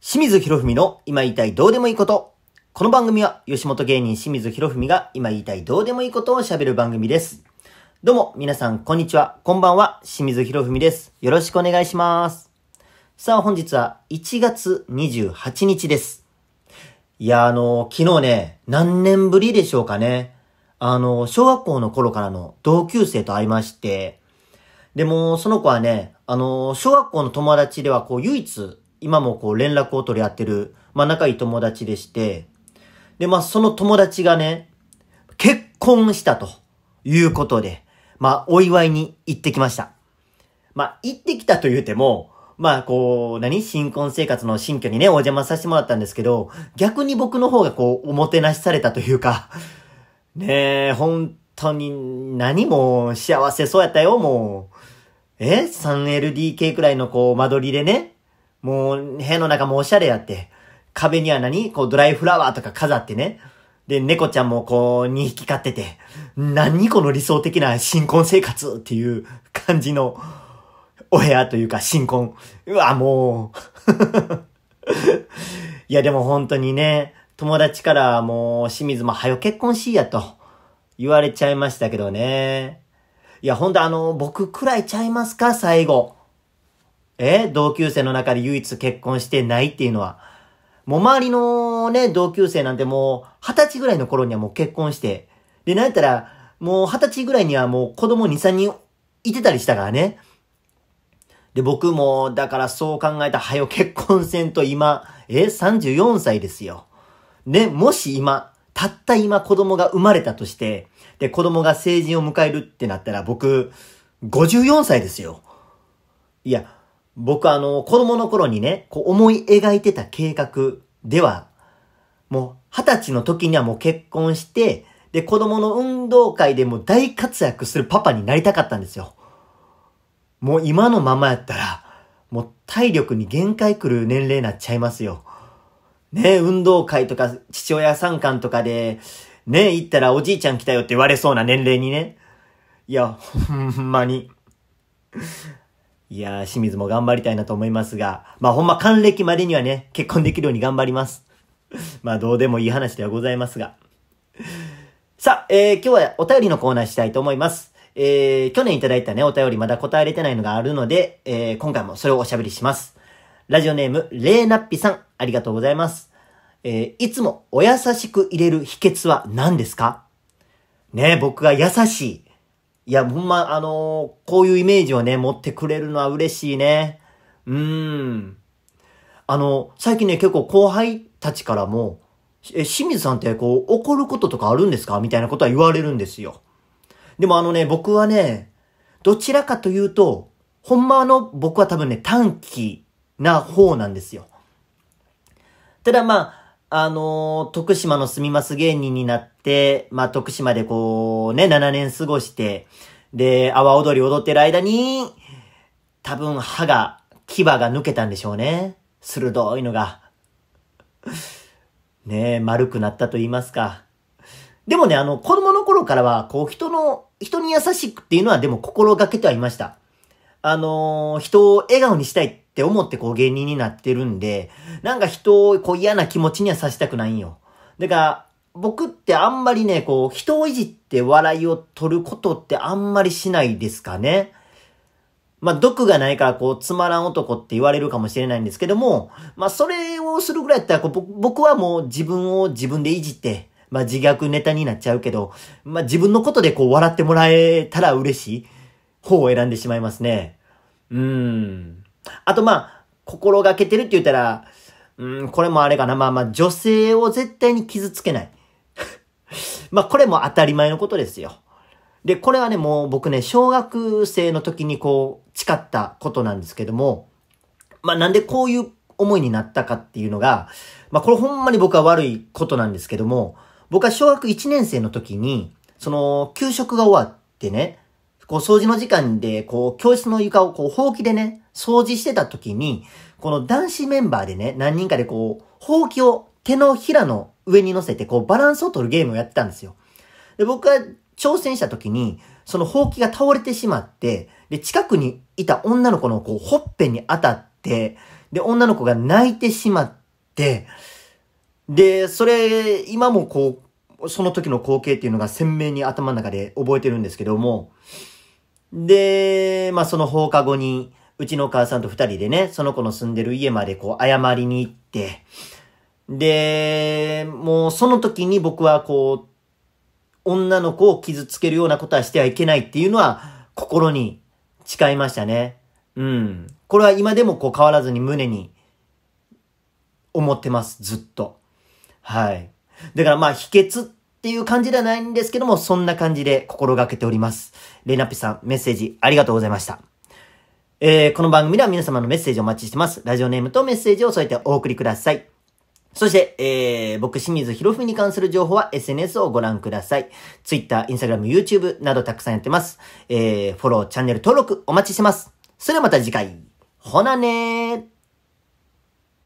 清水博文の今言いたいどうでもいいこと。この番組は吉本芸人清水博文が今言いたいどうでもいいことを喋る番組です。どうも皆さんこんにちは。こんばんは。清水博文です。よろしくお願いします。さあ本日は1月28日です。いや、あの、昨日ね、何年ぶりでしょうかね。あの、小学校の頃からの同級生と会いまして、でも、その子はね、あの、小学校の友達では、こう、唯一、今もこう、連絡を取り合ってる、まあ、仲いい友達でして、で、まあ、その友達がね、結婚したということで、まあ、お祝いに行ってきました。まあ、行ってきたと言うても、まあ、こう、何？新婚生活の新居にね、お邪魔させてもらったんですけど、逆に僕の方がこう、おもてなしされたというか、ねえ、本当に何も幸せそうやったよ、もう。え ?3LDK くらいのこう、間取りでね。もう、部屋の中もおしゃれやって。壁には何？こう、ドライフラワーとか飾ってね。で、猫ちゃんもこう、2匹飼ってて。何この理想的な新婚生活っていう感じの、お部屋というか新婚。うわ、もう。いや、でも本当にね、友達からもう、清水も早よ結婚しいやと言われちゃいましたけどね。いや、ほんとあの、僕くらいちゃいますか？最後。え同級生の中で唯一結婚してないっていうのは。もう周りのね、同級生なんてもう、二十歳ぐらいの頃にはもう結婚して。で、なんやったら、もう二十歳ぐらいにはもう子供2、3人いてたりしたからね。で、僕も、だからそう考えた早よ結婚せんと今、え ?34 歳ですよ。ね、もし今、たった今子供が生まれたとして、で、子供が成人を迎えるってなったら僕、54歳ですよ。いや、僕あの、子供の頃にね、こう思い描いてた計画では、もう二十歳の時にはもう結婚して、で、子供の運動会でも大活躍するパパになりたかったんですよ。もう今のままやったら、もう体力に限界来る年齢になっちゃいますよ。ね運動会とか父親参観とかで、ね行ったらおじいちゃん来たよって言われそうな年齢にね。いや、ほんまに。いやー、清水も頑張りたいなと思いますが、まあほんま還暦までにはね、結婚できるように頑張ります。まあどうでもいい話ではございますが。さあ、えー、今日はお便りのコーナーしたいと思います。えー、去年いただいたね、お便りまだ答えれてないのがあるので、えー、今回もそれをおしゃべりします。ラジオネーム、レーナッピさん、ありがとうございます。えー、いつもお優しく入れる秘訣は何ですか？ね僕が優しい。いや、ほんま、あのーこういうイメージをね、持ってくれるのは嬉しいね。うーん。あの、最近ね、結構後輩たちからも、え、清水さんってこう、怒ることとかあるんですか？みたいなことは言われるんですよ。でもあのね、僕はね、どちらかというと、ほんまの僕は多分ね、短気な方なんですよ。ただまあ、あのー徳島の住みます芸人になって、まあ徳島でこう、ね、7年過ごして、で、阿波踊り踊ってる間に、多分歯が、牙が抜けたんでしょうね。鋭いのが。ねえ、丸くなったと言いますか。でもね、あの、子供の頃からは、こう、人の、人に優しくっていうのはでも心がけてはいました。あのー人を笑顔にしたいって思ってこう芸人になってるんで、なんか人をこう嫌な気持ちにはさせたくないんよ。だから、僕ってあんまりね、こう、人をいじって笑いを取ることってあんまりしないですかね。まあ、毒がないからこう、つまらん男って言われるかもしれないんですけども、まあ、それをするぐらいやったらこう、僕はもう自分を自分でいじって、まあ、自虐ネタになっちゃうけど、まあ、自分のことでこう、笑ってもらえたら嬉しい方を選んでしまいますね。うーん。あとまあ、心がけてるって言ったら、うん、これもあれかな。まあまあ、女性を絶対に傷つけない。まあ、これも当たり前のことですよ。で、これはね、もう僕ね、小学生の時にこう、誓ったことなんですけども、まあ、なんでこういう思いになったかっていうのが、まあ、これほんまに僕は悪いことなんですけども、僕は小学1年生の時に、その、給食が終わってね、こう、掃除の時間で、こう、教室の床をこう、ほうきでね、掃除してた時に、この男子メンバーでね、何人かでこう、ほうきを手のひらの上に乗せて、こう、バランスを取るゲームをやってたんですよ。で、僕が挑戦した時に、そのほうきが倒れてしまって、で、近くにいた女の子のこう、ほっぺに当たって、で、女の子が泣いてしまって、で、それ、今もこう、その時の光景っていうのが鮮明に頭の中で覚えてるんですけども、で、まあその放課後に、うちのお母さんと二人でね、その子の住んでる家までこう謝りに行って、で、もうその時に僕はこう、女の子を傷つけるようなことはしてはいけないっていうのは心に誓いましたね。うん。これは今でもこう変わらずに胸に思ってます。ずっと。はい。だからまあ秘訣っていう感じではないんですけども、そんな感じで心がけております。レナピさん、メッセージありがとうございました。えー、この番組では皆様のメッセージをお待ちしてます。ラジオネームとメッセージを添えてお送りください。そして、えー、僕、清水博文に関する情報は SNS をご覧ください。Twitter、Instagram、YouTube などたくさんやってます。えー、フォロー、チャンネル登録お待ちしてます。それではまた次回。ほなねー。